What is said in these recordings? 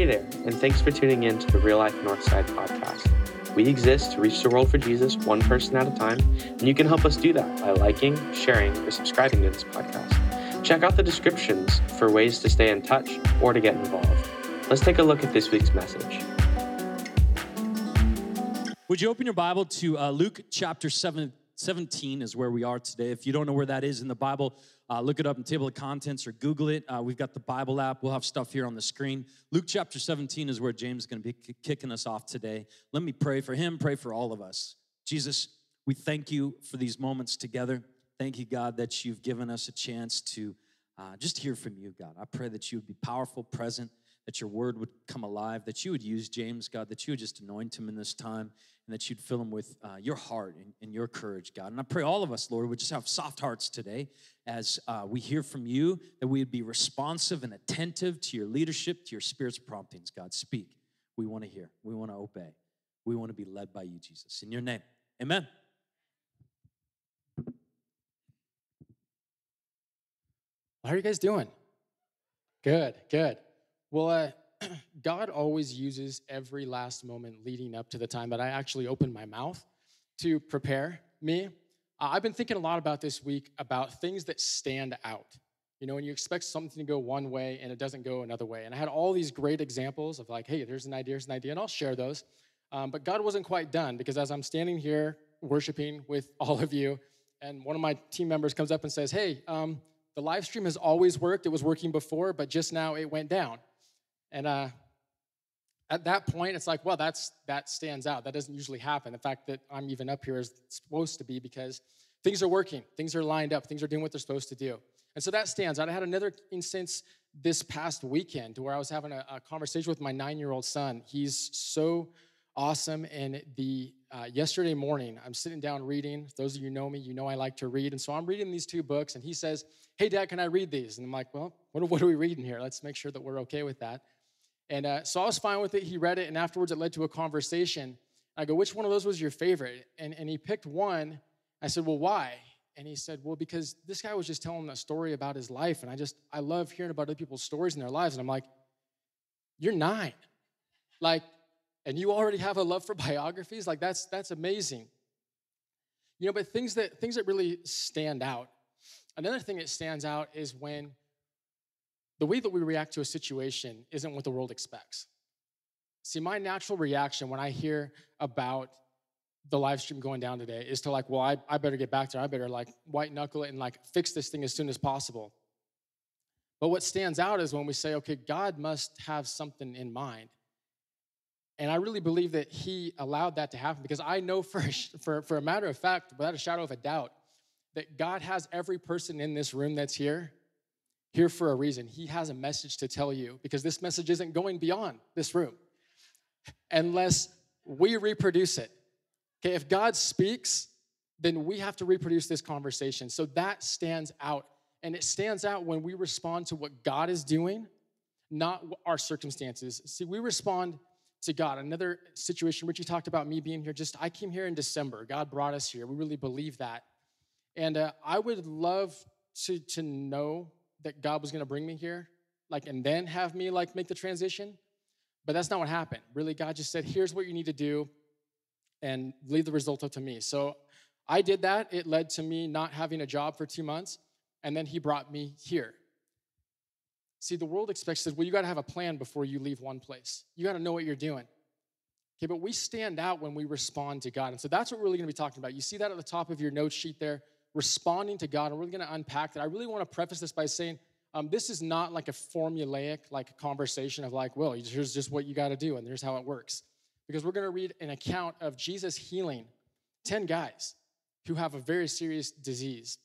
Hey there, and thanks for tuning in to the Real Life Northside podcast. We exist to reach the world for Jesus one person at a time, and you can help us do that by liking, sharing, or subscribing to this podcast. Check out the descriptions for ways to stay in touch or to get involved. Let's take a look at this week's message. Would you open your Bible to uh, Luke chapter 7, 17 is where we are today. If you don't know where that is in the Bible, uh, look it up in table of contents or Google it. Uh, we've got the Bible app. We'll have stuff here on the screen. Luke chapter 17 is where James is going to be kicking us off today. Let me pray for him, pray for all of us. Jesus, we thank you for these moments together. Thank you, God, that you've given us a chance to uh, just hear from you, God. I pray that you would be powerful, present, that your word would come alive, that you would use James, God, that you would just anoint him in this time, and that you'd fill them with uh, your heart and, and, your courage, God. And I pray all of us, Lord, would just have soft hearts today as uh, we hear from you, that we would be responsive and attentive to your leadership, to your spirit's promptings, God. Speak. We want to hear, we want to obey, we want to be led by you, Jesus. In your name, amen. How are you guys doing? Good, good. Well, uh, God always uses every last moment leading up to the time that I actually open my mouth to prepare me. I've been thinking a lot about this week about things that stand out. You know, when you expect something to go one way and it doesn't go another way. And I had all these great examples of like, hey, there's an idea, there's an idea, and I'll share those. Um, but God wasn't quite done because as I'm standing here worshiping with all of you, and one of my team members comes up and says, hey, um, the live stream has always worked. It was working before, but just now it went down. And uh, at that point, it's like, well, that's that stands out. That doesn't usually happen. The fact that I'm even up here is supposed to be because things are working, things are lined up, things are doing what they're supposed to do. And so that stands out. I had another instance this past weekend where I was having a, a conversation with my nine-year-old son. He's so awesome. And the uh, yesterday morning, I'm sitting down reading. Those of you know me, you know I like to read. And so I'm reading these two books, and he says, "Hey, Dad, can I read these?" And I'm like, "Well, what, what are we reading here? Let's make sure that we're okay with that." And uh, so I was fine with it. He read it, and afterwards it led to a conversation. I go, which one of those was your favorite? And, and he picked one. I said, well, why? And he said, well, because this guy was just telling a story about his life. And I just, I love hearing about other people's stories in their lives. And I'm like, you're nine. Like, and you already have a love for biographies? Like, that's, that's amazing. You know, but things that, things that really stand out. Another thing that stands out is when the way that we react to a situation isn't what the world expects. See, my natural reaction when I hear about the live stream going down today is to like, well, I, I better get back there. I better like white knuckle it and like fix this thing as soon as possible. But what stands out is when we say, okay, God must have something in mind. And I really believe that He allowed that to happen because I know for, for, for a matter of fact, without a shadow of a doubt, that God has every person in this room that's here here for a reason. He has a message to tell you because this message isn't going beyond this room unless we reproduce it. Okay, if God speaks, then we have to reproduce this conversation. So that stands out. And it stands out when we respond to what God is doing, not our circumstances. See, we respond to God. Another situation, Richie talked about me being here, just I came here in December. God brought us here. We really believe that. And uh, I would love to, to know that God was going to bring me here, like, and then have me like make the transition. But that's not what happened. Really, God just said, here's what you need to do and leave the result up to me. So I did that. It led to me not having a job for two months, and then He brought me here. See, the world expects that, well, you got to have a plan before you leave one place. You got to know what you're doing. Okay, but we stand out when we respond to God. And so that's what we're really going to be talking about. You see that at the top of your note sheet there responding to God. And we're going to unpack that. I really want to preface this by saying um, this is not like a formulaic like conversation of like, well, here's just what you got to do and here's how it works. Because we're going to read an account of Jesus healing 10 guys who have a very serious disease.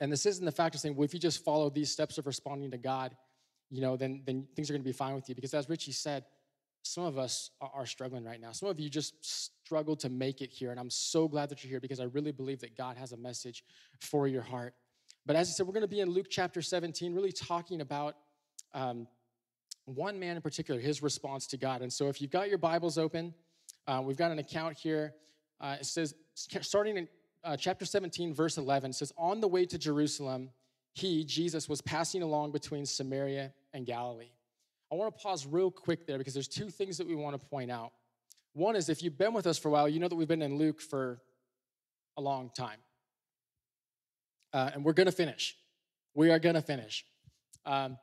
And this isn't the fact of saying, well, if you just follow these steps of responding to God, you know, then, then things are going to be fine with you. Because as Richie said, some of us are struggling right now. Some of you just struggle to make it here. And I'm so glad that you're here because I really believe that God has a message for your heart. But as I said, we're going to be in Luke chapter 17, really talking about um, one man in particular, his response to God. And so if you've got your Bibles open, uh, we've got an account here. Uh, it says, starting in uh, chapter 17, verse 11, it says, On the way to Jerusalem, he, Jesus, was passing along between Samaria and Galilee. I want to pause real quick there because there's two things that we want to point out. One is if you've been with us for a while, you know that we've been in Luke for a long time. Uh, and we're going to finish. We are going to finish. Um,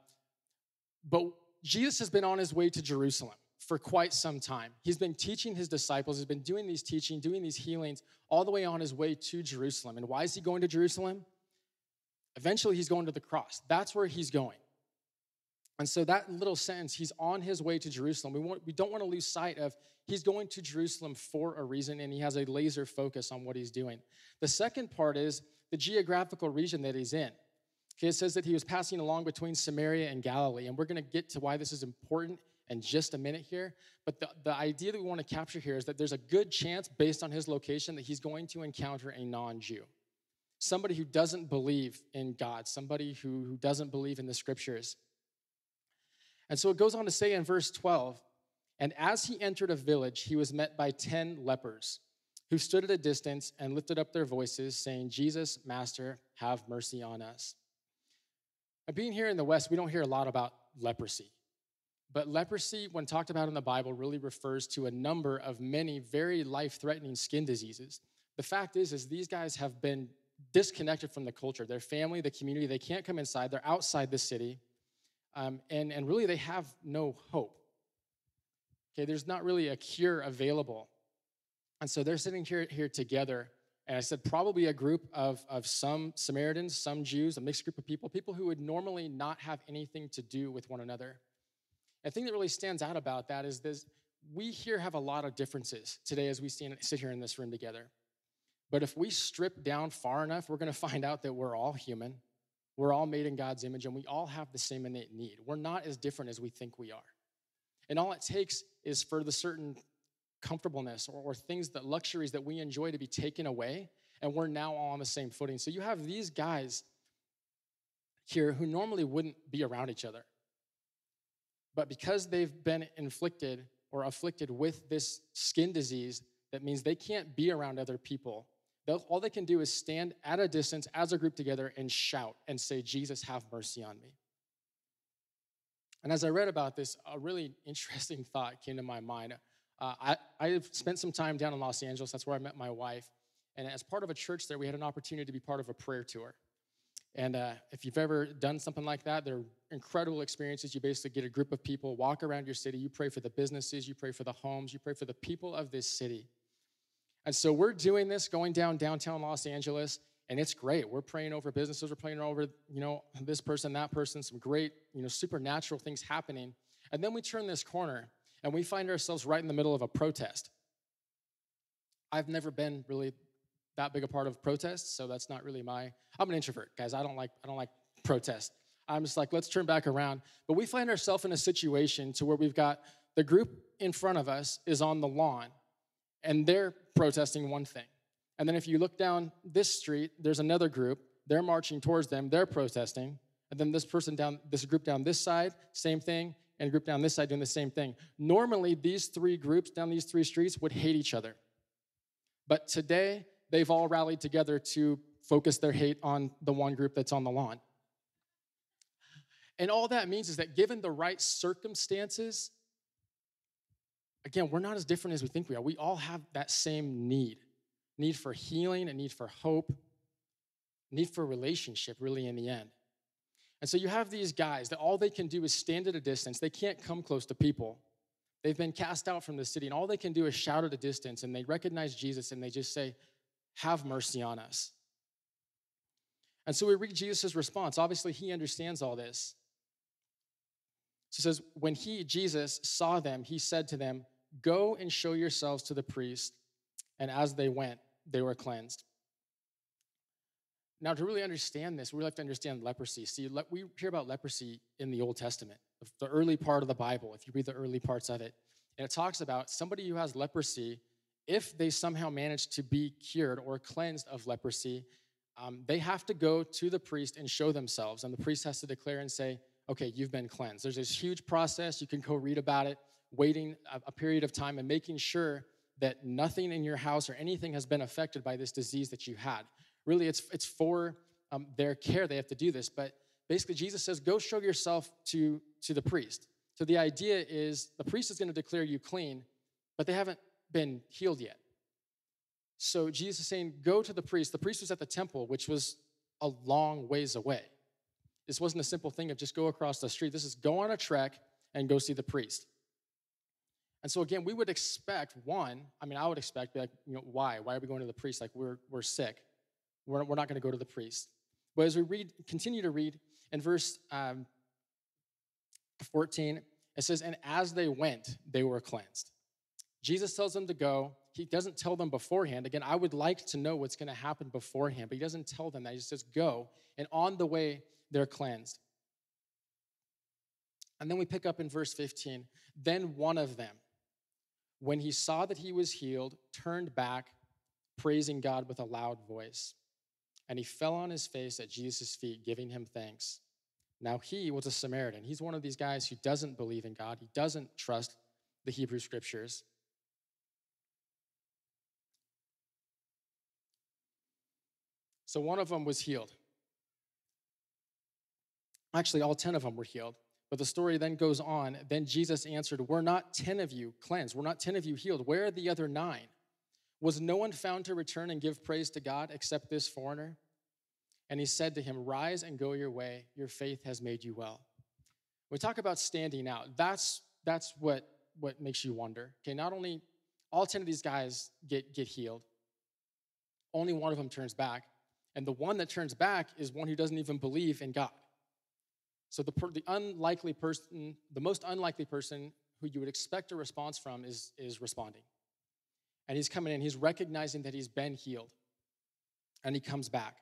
but Jesus has been on his way to Jerusalem for quite some time. He's been teaching his disciples, he's been doing these teaching, doing these healings all the way on his way to Jerusalem. And why is he going to Jerusalem? Eventually, he's going to the cross. That's where he's going. And so, that little sentence, he's on his way to Jerusalem. We, want, we don't want to lose sight of he's going to Jerusalem for a reason, and he has a laser focus on what he's doing. The second part is the geographical region that he's in. Okay, it says that he was passing along between Samaria and Galilee, and we're going to get to why this is important in just a minute here. But the, the idea that we want to capture here is that there's a good chance, based on his location, that he's going to encounter a non Jew. Somebody who doesn't believe in God, somebody who, who doesn't believe in the scriptures. And so it goes on to say in verse 12, and as he entered a village, he was met by 10 lepers who stood at a distance and lifted up their voices, saying, Jesus, Master, have mercy on us. Being here in the West, we don't hear a lot about leprosy. But leprosy, when talked about in the Bible, really refers to a number of many very life-threatening skin diseases. The fact is, is these guys have been disconnected from the culture, their family, the community. They can't come inside. They're outside the city, um, and and really they have no hope. Okay, there's not really a cure available, and so they're sitting here here together. And I said probably a group of, of some Samaritans, some Jews, a mixed group of people, people who would normally not have anything to do with one another. The thing that really stands out about that is this we here have a lot of differences today as we stand, sit here in this room together. But if we strip down far enough, we're going to find out that we're all human. We're all made in God's image and we all have the same innate need. We're not as different as we think we are. And all it takes is for the certain comfortableness or, or things that luxuries that we enjoy to be taken away, and we're now all on the same footing. So you have these guys here who normally wouldn't be around each other. But because they've been inflicted or afflicted with this skin disease, that means they can't be around other people. All they can do is stand at a distance as a group together and shout and say, Jesus, have mercy on me. And as I read about this, a really interesting thought came to my mind. Uh, I, I spent some time down in Los Angeles. That's where I met my wife. And as part of a church there, we had an opportunity to be part of a prayer tour. And uh, if you've ever done something like that, they're incredible experiences. You basically get a group of people, walk around your city, you pray for the businesses, you pray for the homes, you pray for the people of this city. And so we're doing this going down downtown Los Angeles, and it's great. We're praying over businesses, we're praying over, you know, this person, that person, some great, you know, supernatural things happening. And then we turn this corner and we find ourselves right in the middle of a protest. I've never been really that big a part of protests, so that's not really my. I'm an introvert, guys. I don't like I don't like protest. I'm just like, let's turn back around. But we find ourselves in a situation to where we've got the group in front of us is on the lawn, and they're protesting one thing. And then if you look down this street, there's another group. They're marching towards them. They're protesting. And then this person down, this group down this side, same thing, and a group down this side doing the same thing. Normally, these three groups down these three streets would hate each other. But today, they've all rallied together to focus their hate on the one group that's on the lawn. And all that means is that given the right circumstances, again, we're not as different as we think we are. We all have that same need need for healing, a need for hope, need for relationship, really, in the end. And so you have these guys that all they can do is stand at a distance. They can't come close to people. They've been cast out from the city, and all they can do is shout at a distance, and they recognize Jesus and they just say, have mercy on us. And so we read Jesus' response. Obviously, he understands all this. So it says, When he, Jesus, saw them, he said to them, Go and show yourselves to the priest. And as they went, they were cleansed. Now, to really understand this, we have to understand leprosy. See, we hear about leprosy in the Old Testament, the early part of the Bible, if you read the early parts of it. And it talks about somebody who has leprosy if they somehow manage to be cured or cleansed of leprosy, um, they have to go to the priest and show themselves. And the priest has to declare and say, okay, you've been cleansed. There's this huge process. You can go read about it, waiting a, period of time and making sure that nothing in your house or anything has been affected by this disease that you had. Really, it's, it's for um, their care. They have to do this. But basically, Jesus says, go show yourself to, to the priest. So the idea is the priest is going to declare you clean, but they haven't been healed yet. So Jesus is saying, Go to the priest. The priest was at the temple, which was a long ways away. This wasn't a simple thing of just go across the street. This is go on a trek and go see the priest. And so again, we would expect one, I mean, I would expect, like, you know, why? Why are we going to the priest? Like, we're, we're sick. We're, we're not going to go to the priest. But as we read, continue to read in verse um, 14, it says, And as they went, they were cleansed. Jesus tells them to go. He doesn't tell them beforehand. Again, I would like to know what's going to happen beforehand, but he doesn't tell them that. He says, Go. And on the way, they're cleansed. And then we pick up in verse 15. Then one of them, when he saw that he was healed, turned back, praising God with a loud voice. And he fell on his face at Jesus' feet, giving him thanks. Now, he was a Samaritan. He's one of these guys who doesn't believe in God, he doesn't trust the Hebrew scriptures. So, one of them was healed. Actually, all 10 of them were healed. But the story then goes on. Then Jesus answered, Were not 10 of you cleansed? Were not 10 of you healed? Where are the other nine? Was no one found to return and give praise to God except this foreigner? And he said to him, Rise and go your way. Your faith has made you well. We talk about standing out, that's, that's what, what makes you wonder. Okay, not only all 10 of these guys get, get healed, only one of them turns back. And the one that turns back is one who doesn't even believe in God. So the, the unlikely person, the most unlikely person who you would expect a response from is, is responding. And he's coming in, he's recognizing that he's been healed. And he comes back.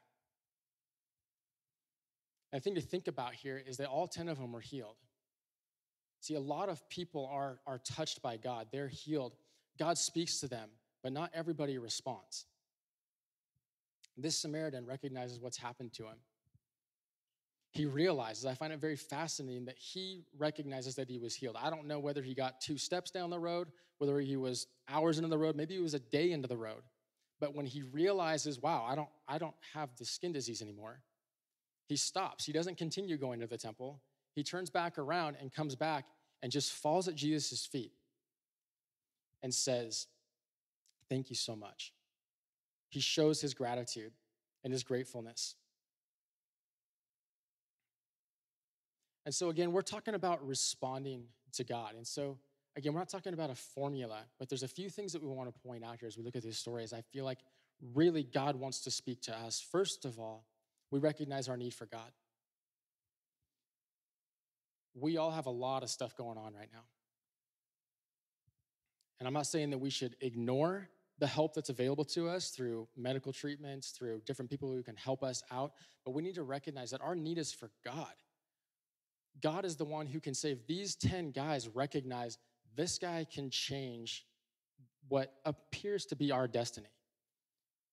And the thing to think about here is that all 10 of them were healed. See, a lot of people are, are touched by God, they're healed. God speaks to them, but not everybody responds. This Samaritan recognizes what's happened to him he realizes, I find it very fascinating that he recognizes that he was healed. I don't know whether he got two steps down the road, whether he was hours into the road, maybe it was a day into the road. But when he realizes, wow, I don't, I don't have the skin disease anymore, he stops. He doesn't continue going to the temple. He turns back around and comes back and just falls at Jesus' feet and says, Thank you so much. He shows his gratitude and his gratefulness. And so, again, we're talking about responding to God. And so, again, we're not talking about a formula, but there's a few things that we want to point out here as we look at these stories. I feel like really God wants to speak to us. First of all, we recognize our need for God. We all have a lot of stuff going on right now. And I'm not saying that we should ignore the help that's available to us through medical treatments, through different people who can help us out, but we need to recognize that our need is for God. God is the one who can save. These 10 guys recognize this guy can change what appears to be our destiny.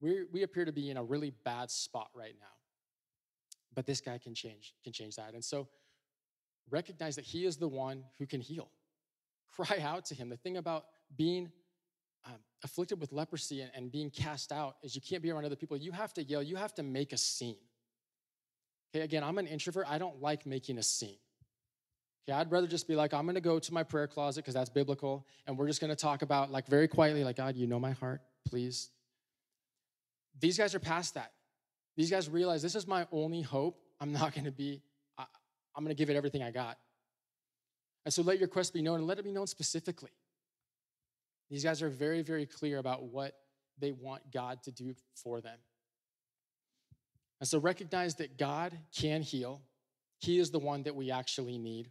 we we appear to be in a really bad spot right now. But this guy can change, can change that. And so recognize that he is the one who can heal. Cry out to him. The thing about being um, afflicted with leprosy and, and being cast out is you can't be around other people. You have to yell, you have to make a scene. Okay, again, I'm an introvert. I don't like making a scene. Okay, I'd rather just be like, I'm gonna go to my prayer closet because that's biblical, and we're just gonna talk about, like, very quietly, like, God, you know my heart, please. These guys are past that. These guys realize this is my only hope. I'm not gonna be, I, I'm gonna give it everything I got. And so let your quest be known and let it be known specifically. These guys are very, very clear about what they want God to do for them. And so recognize that God can heal. He is the one that we actually need.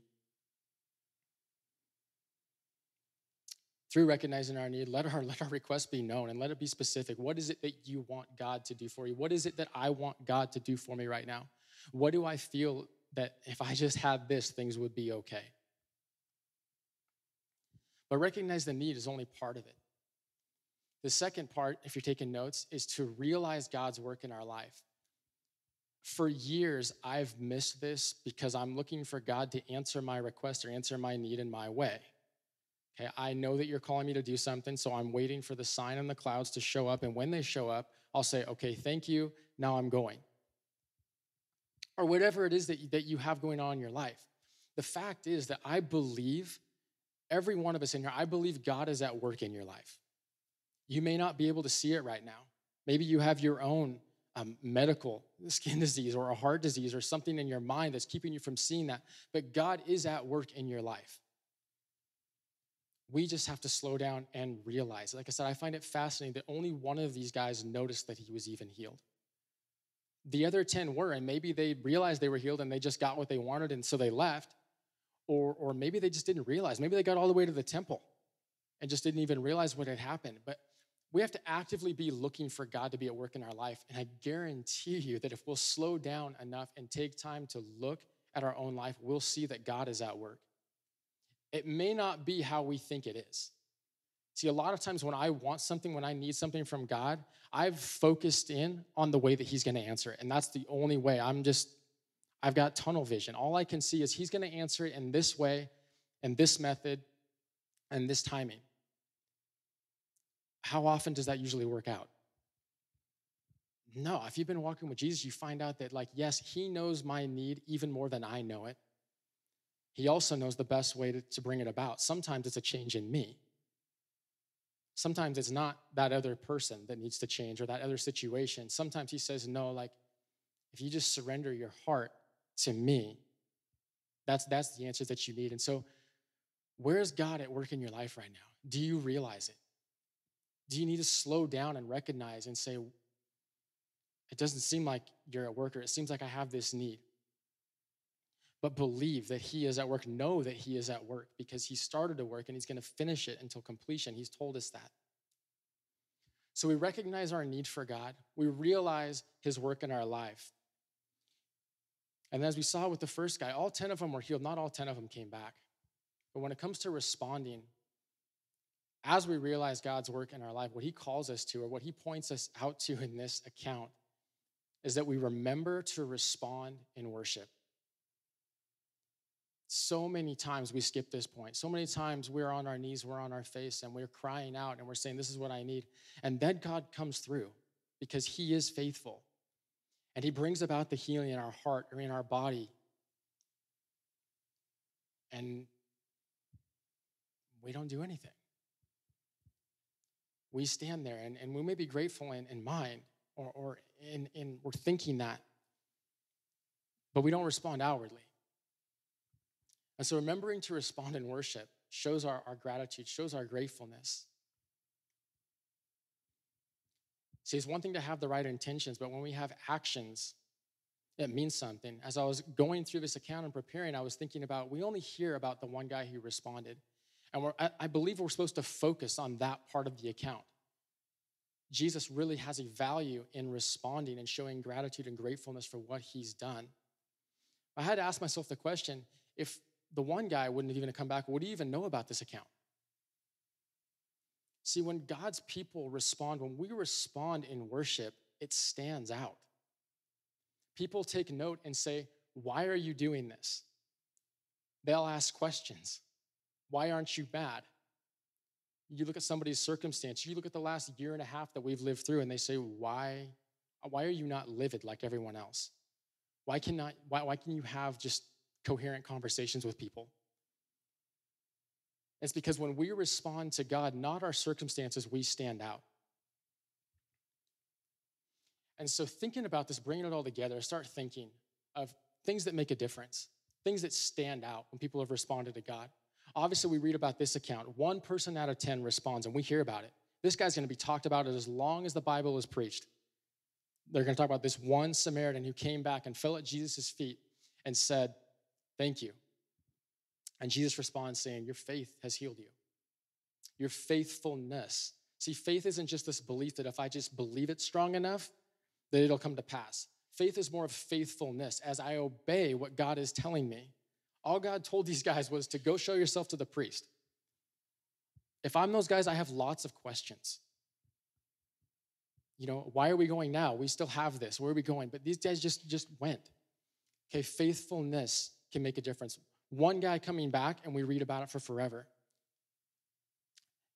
Through recognizing our need, let our, let our request be known and let it be specific. What is it that you want God to do for you? What is it that I want God to do for me right now? What do I feel that if I just had this, things would be okay? But recognize the need is only part of it. The second part, if you're taking notes, is to realize God's work in our life. For years, I've missed this because I'm looking for God to answer my request or answer my need in my way. Okay, I know that you're calling me to do something, so I'm waiting for the sign in the clouds to show up. And when they show up, I'll say, okay, thank you, now I'm going. Or whatever it is that you, that you have going on in your life. the fact is that I believe, every one of us in here, I believe God is at work in your life. You may not be able to see it right now. Maybe you have your own um, medical skin disease or a heart disease or something in your mind that's keeping you from seeing that. But God is at work in your life. We just have to slow down and realize. Like I said, I find it fascinating that only one of these guys noticed that he was even healed. The other 10 were, and maybe they realized they were healed and they just got what they wanted and so they left. Or, or maybe they just didn't realize. Maybe they got all the way to the temple and just didn't even realize what had happened. But we have to actively be looking for God to be at work in our life. And I guarantee you that if we'll slow down enough and take time to look at our own life, we'll see that God is at work. It may not be how we think it is. See, a lot of times when I want something, when I need something from God, I've focused in on the way that He's gonna answer it. And that's the only way. I'm just, I've got tunnel vision. All I can see is He's gonna answer it in this way, and this method, and this timing how often does that usually work out? No, if you've been walking with Jesus, you find out that, like, yes, He knows my need even more than I know it. He also knows the best way to, to bring it about. Sometimes it's a change in me. Sometimes it's not that other person that needs to change or that other situation. Sometimes He says, no, like, if you just surrender your heart to me, that's, that's the answer that you need. And so, where's God at work in your life right now? Do you realize it? Do you need to slow down and recognize and say, it doesn't seem like you're a worker. It seems like I have this need. But believe that He is at work. Know that He is at work because He started to work and He's going to finish it until completion. He's told us that. So we recognize our need for God, we realize His work in our life. And as we saw with the first guy, all 10 of them were healed. Not all 10 of them came back. But when it comes to responding, as we realize God's work in our life, what He calls us to, or what He points us out to in this account, is that we remember to respond in worship. So many times we skip this point. So many times we're on our knees, we're on our face, and we're crying out and we're saying, This is what I need. And then God comes through because He is faithful. And He brings about the healing in our heart or in our body. And we don't do anything we stand there and, and we may be grateful in, in mind or, or in, in we're thinking that, but we don't respond outwardly. And so remembering to respond in worship shows our, our gratitude, shows our gratefulness. See, it's one thing to have the right intentions, but when we have actions, it means something. As I was going through this account and preparing, I was thinking about we only hear about the one guy who responded. And I believe we're supposed to focus on that part of the account. Jesus really has a value in responding and showing gratitude and gratefulness for what he's done. I had to ask myself the question if the one guy wouldn't have even come back, would he even know about this account? See, when God's people respond, when we respond in worship, it stands out. People take note and say, Why are you doing this? They'll ask questions. Why aren't you mad? You look at somebody's circumstance, you look at the last year and a half that we've lived through, and they say, Why, why are you not livid like everyone else? Why, cannot, why, why can you have just coherent conversations with people? It's because when we respond to God, not our circumstances, we stand out. And so, thinking about this, bringing it all together, start thinking of things that make a difference, things that stand out when people have responded to God. Obviously, we read about this account. One person out of 10 responds, and we hear about it. This guy's going to be talked about as long as the Bible is preached. They're going to talk about this one Samaritan who came back and fell at Jesus' feet and said, Thank you. And Jesus responds saying, Your faith has healed you. Your faithfulness. See, faith isn't just this belief that if I just believe it strong enough, that it'll come to pass. Faith is more of faithfulness as I obey what God is telling me. All God told these guys was to go show yourself to the priest. If I'm those guys, I have lots of questions. You know, why are we going now? We still have this. Where are we going? But these guys just, just went. Okay, faithfulness can make a difference. One guy coming back, and we read about it for forever.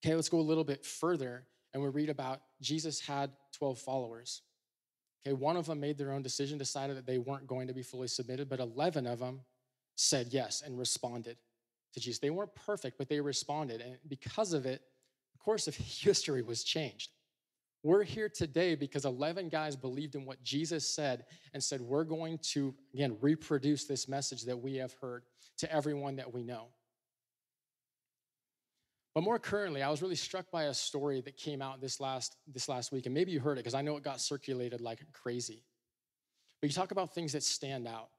Okay, let's go a little bit further, and we read about Jesus had 12 followers. Okay, one of them made their own decision, decided that they weren't going to be fully submitted, but 11 of them said yes and responded to Jesus. They weren't perfect, but they responded. And because of it, the course of history was changed. We're here today because 11 guys believed in what Jesus said and said, We're going to, again, reproduce this message that we have heard to everyone that we know. But more currently, I was really struck by a story that came out this last, this last week, and maybe you heard it because I know it got circulated like crazy. But you talk about things that stand out.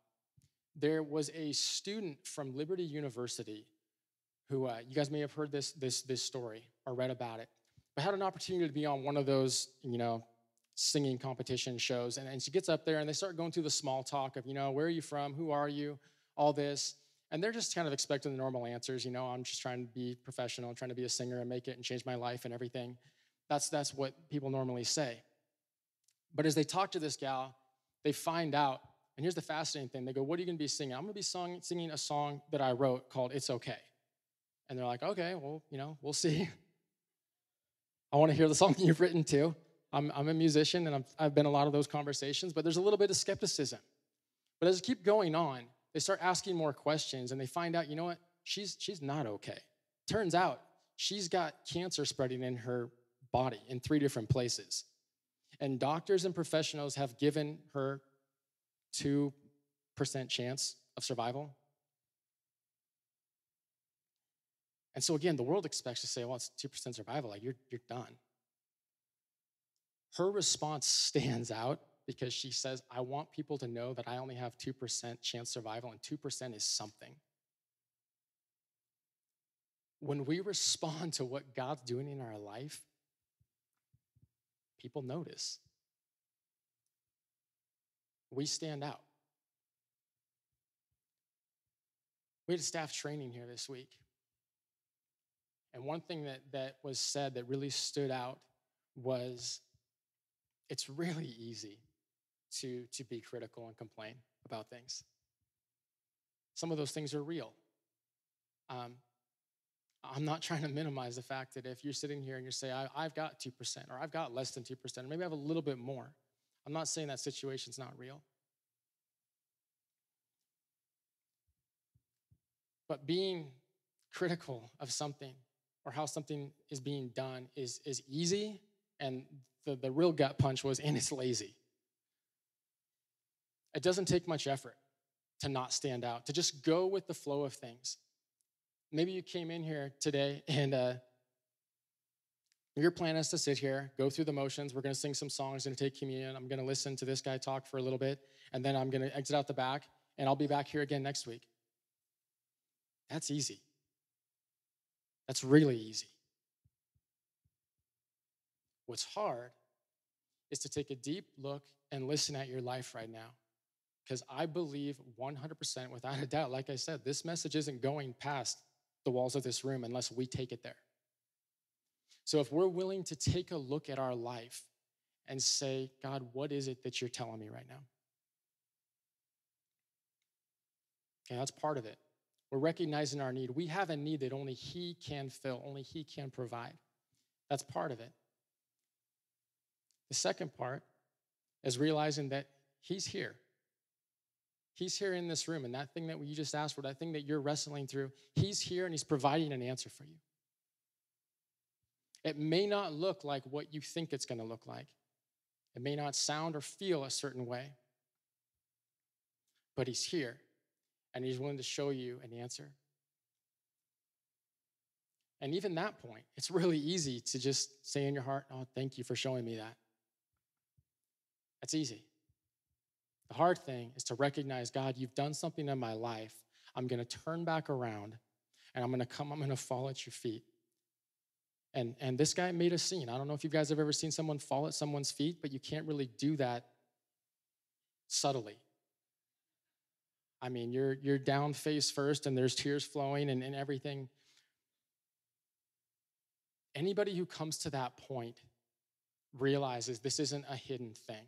There was a student from Liberty University who, uh, you guys may have heard this, this, this story or read about it, but had an opportunity to be on one of those, you know, singing competition shows. And, and she gets up there and they start going through the small talk of, you know, where are you from? Who are you? All this. And they're just kind of expecting the normal answers. You know, I'm just trying to be professional, trying to be a singer and make it and change my life and everything. That's, that's what people normally say. But as they talk to this gal, they find out, and here's the fascinating thing they go, What are you going to be singing? I'm going to be song, singing a song that I wrote called It's Okay. And they're like, Okay, well, you know, we'll see. I want to hear the song you've written too. I'm, I'm a musician and I've, I've been a lot of those conversations, but there's a little bit of skepticism. But as it keep going on, they start asking more questions and they find out, you know what? She's, she's not okay. Turns out she's got cancer spreading in her body in three different places. And doctors and professionals have given her 2% chance of survival. And so, again, the world expects to say, well, it's 2% survival, like you're, you're done. Her response stands out because she says, I want people to know that I only have 2% chance survival, and 2% is something. When we respond to what God's doing in our life, people notice. We stand out. We had staff training here this week. And one thing that, that was said that really stood out was it's really easy to, to be critical and complain about things. Some of those things are real. Um, I'm not trying to minimize the fact that if you're sitting here and you say, I, have got 2%, or I've got less than 2%, or maybe I have a little bit more, I'm not saying that situation's not real. But being critical of something or how something is being done is, is easy, and the, the real gut punch was, and it's lazy. It doesn't take much effort to not stand out, to just go with the flow of things. Maybe you came in here today and uh, your plan is to sit here, go through the motions. We're going to sing some songs, going to take communion. I'm going to listen to this guy talk for a little bit, and then I'm going to exit out the back, and I'll be back here again next week. That's easy. That's really easy. What's hard is to take a deep look and listen at your life right now. Because I believe 100% without a doubt, like I said, this message isn't going past the walls of this room unless we take it there. So if we're willing to take a look at our life and say, God, what is it that you're telling me right now? Okay, that's part of it. We're recognizing our need. We have a need that only He can fill, only He can provide. That's part of it. The second part is realizing that He's here. He's here in this room, and that thing that you just asked for, that thing that you're wrestling through, He's here and He's providing an answer for you. It may not look like what you think it's going to look like, it may not sound or feel a certain way, but He's here and He's willing to show you an answer. And even that point, it's really easy to just say in your heart, Oh, thank you for showing me that. That's easy. The hard thing is to recognize, God, you've done something in my life. I'm going to turn back around and I'm going to come, I'm going to fall at your feet. And, and this guy made a scene. I don't know if you guys have ever seen someone fall at someone's feet, but you can't really do that subtly. I mean, you're, you're down face first and there's tears flowing and, and everything. Anybody who comes to that point realizes this isn't a hidden thing.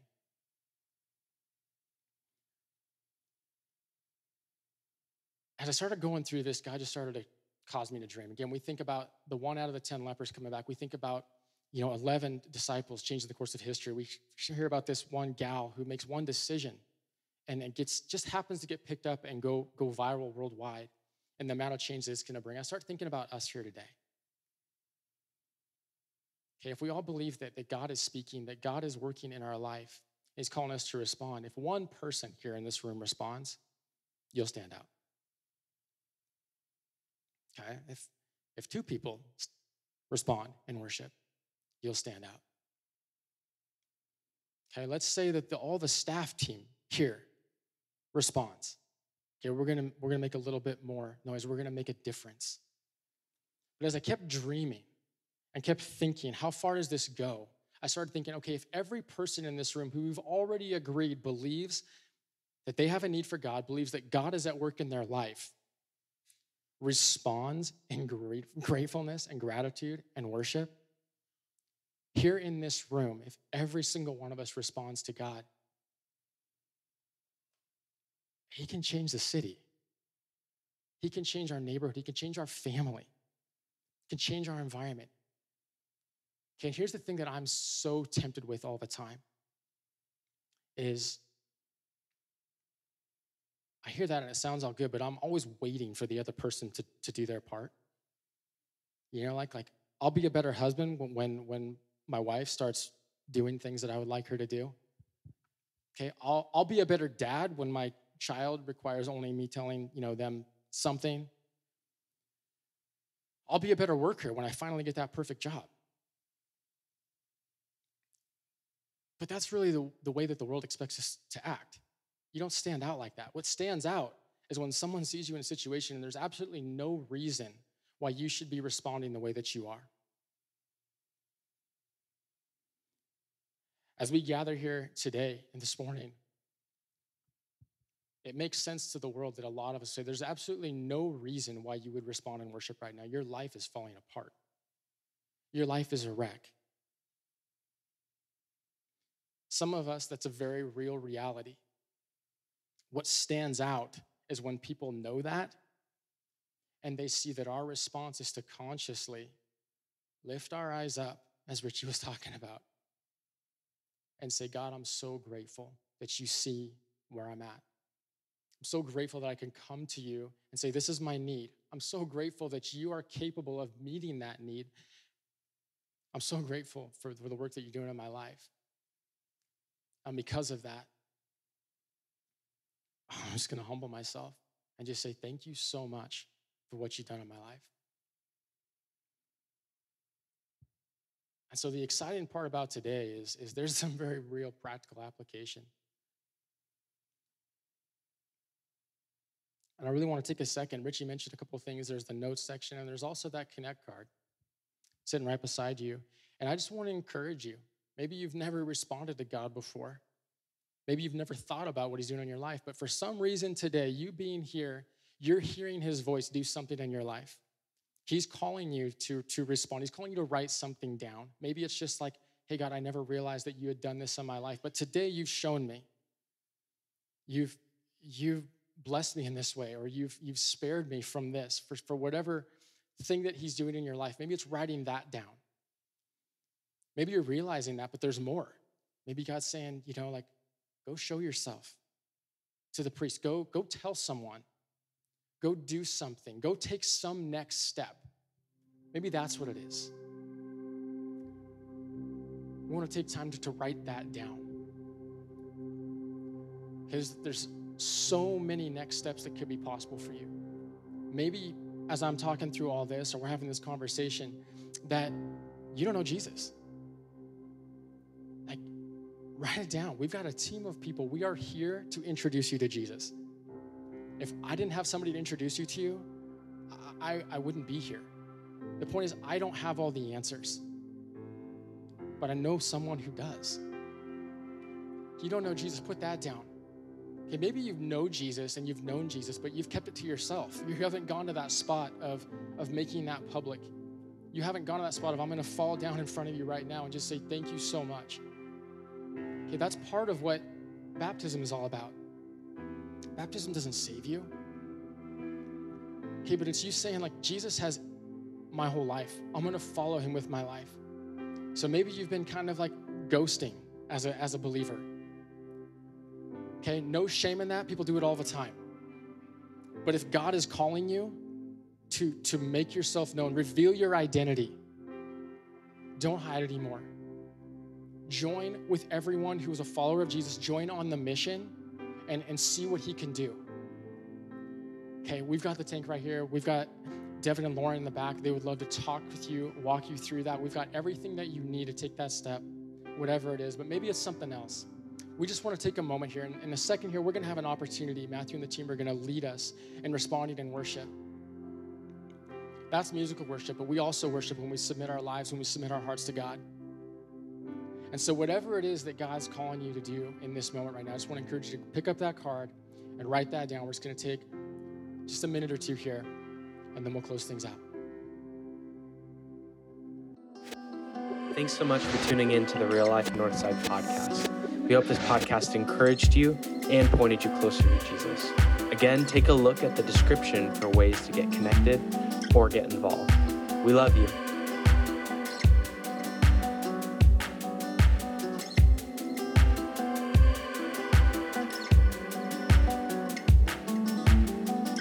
as I started going through this, God just started to cause me to dream. Again, we think about the one out of the 10 lepers coming back. We think about, you know, 11 disciples changing the course of history. We hear about this one gal who makes one decision and it gets just happens to get picked up and go go viral worldwide and the amount of change that it's going to bring, I start thinking about us here today. Okay, if we all believe that, that God is speaking, that God is working in our life, He's calling us to respond. If one person here in this room responds, you'll stand out. Okay, if if two people respond in worship, you'll stand out. Okay, let's say that the, all the staff team here responds. Okay, we're gonna we're gonna make a little bit more noise. We're gonna make a difference. But as I kept dreaming and kept thinking, how far does this go? I started thinking, okay, if every person in this room who we've already agreed believes that they have a need for God, believes that God is at work in their life, responds in gratefulness and gratitude and worship, here in this room, if every single one of us responds to God, He can change the city. He can change our neighborhood. He can change our family. He can change our environment. Okay, here's the thing that I'm so tempted with all the time is I hear that and it sounds all good, but I'm always waiting for the other person to, to do their part. You know, like like I'll be a better husband when when my wife starts doing things that I would like her to do. Okay, I'll I'll be a better dad when my child requires only me telling, you know, them something. I'll be a better worker when I finally get that perfect job. But that's really the, the way that the world expects us to act. You don't stand out like that. What stands out is when someone sees you in a situation and there's absolutely no reason why you should be responding the way that you are. As we gather here today and this morning, it makes sense to the world that a lot of us say there's absolutely no reason why you would respond in worship right now. Your life is falling apart, your life is a wreck. Some of us, that's a very real reality. What stands out is when people know that and they see that our response is to consciously lift our eyes up, as Richie was talking about, and say, God, I'm so grateful that you see where I'm at. I'm so grateful that I can come to you and say, This is my need. I'm so grateful that you are capable of meeting that need. I'm so grateful for, the work that you're doing in my life. And because of that, I'm just going to humble myself and just say, Thank you so much for what you've done in my life. And so the exciting part about today is, is there's some very real practical application. And I really want to take a second. Richie mentioned a couple things. There's the notes section, and there's also that connect card sitting right beside you. And I just want to encourage you. Maybe you've never responded to God before. Maybe you've never thought about what He's doing in your life, but for some reason today, you being here, you're hearing His voice do something in your life. He's calling you to, to respond. He's calling you to write something down. Maybe it's just like, hey, God, I never realized that you had done this in my life, but today you've shown me. You've, you've blessed me in this way, or you've, you've spared me from this for, for whatever thing that He's doing in your life. Maybe it's writing that down. Maybe you're realizing that, but there's more. Maybe God's saying, you know, like, go show yourself to the priest. Go, go tell someone. Go do something. Go take some next step. Maybe that's what it is. We want to take time to, to write that down. Because there's so many next steps that could be possible for you. Maybe as I'm talking through all this or we're having this conversation, that you don't know Jesus. Like, write it down. We've got a team of people. We are here to introduce you to Jesus. If I didn't have somebody to introduce you to you, I, I wouldn't be here. The point is, I don't have all the answers, but I know someone who does. You don't know Jesus, put that down. Okay, maybe you know Jesus and you've known Jesus, but you've kept it to yourself. You haven't gone to that spot of, of making that public. You haven't gone to that spot of, I'm going to fall down in front of you right now and just say, Thank you so much. Okay, that's part of what baptism is all about. Baptism doesn't save you. Okay, but it's you saying, like, Jesus has my whole life. I'm going to follow him with my life. So maybe you've been kind of like ghosting as a, as a believer. Okay, no shame in that. People do it all the time. But if God is calling you to, to make yourself known, reveal your identity, don't hide anymore. Join with everyone who is a follower of Jesus, join on the mission and, and see what he can do. Okay, we've got the tank right here. We've got Devin and Lauren in the back. They would love to talk with you, walk you through that. We've got everything that you need to take that step, whatever it is, but maybe it's something else we just want to take a moment here. And in a second here, we're going to have an opportunity. Matthew and the team are going to lead us in responding in worship. That's musical worship, but we also worship when we submit our lives, when we submit our hearts to God. And so, whatever it is that God's calling you to do in this moment right now, I just want to encourage you to pick up that card and write that down. We're just going to take just a minute or two here, and then we'll close things out. Thanks so much for tuning in to the Real Life Northside podcast. We hope this podcast encouraged you and pointed you closer to Jesus. Again, take a look at the description for ways to get connected or get involved. We love you.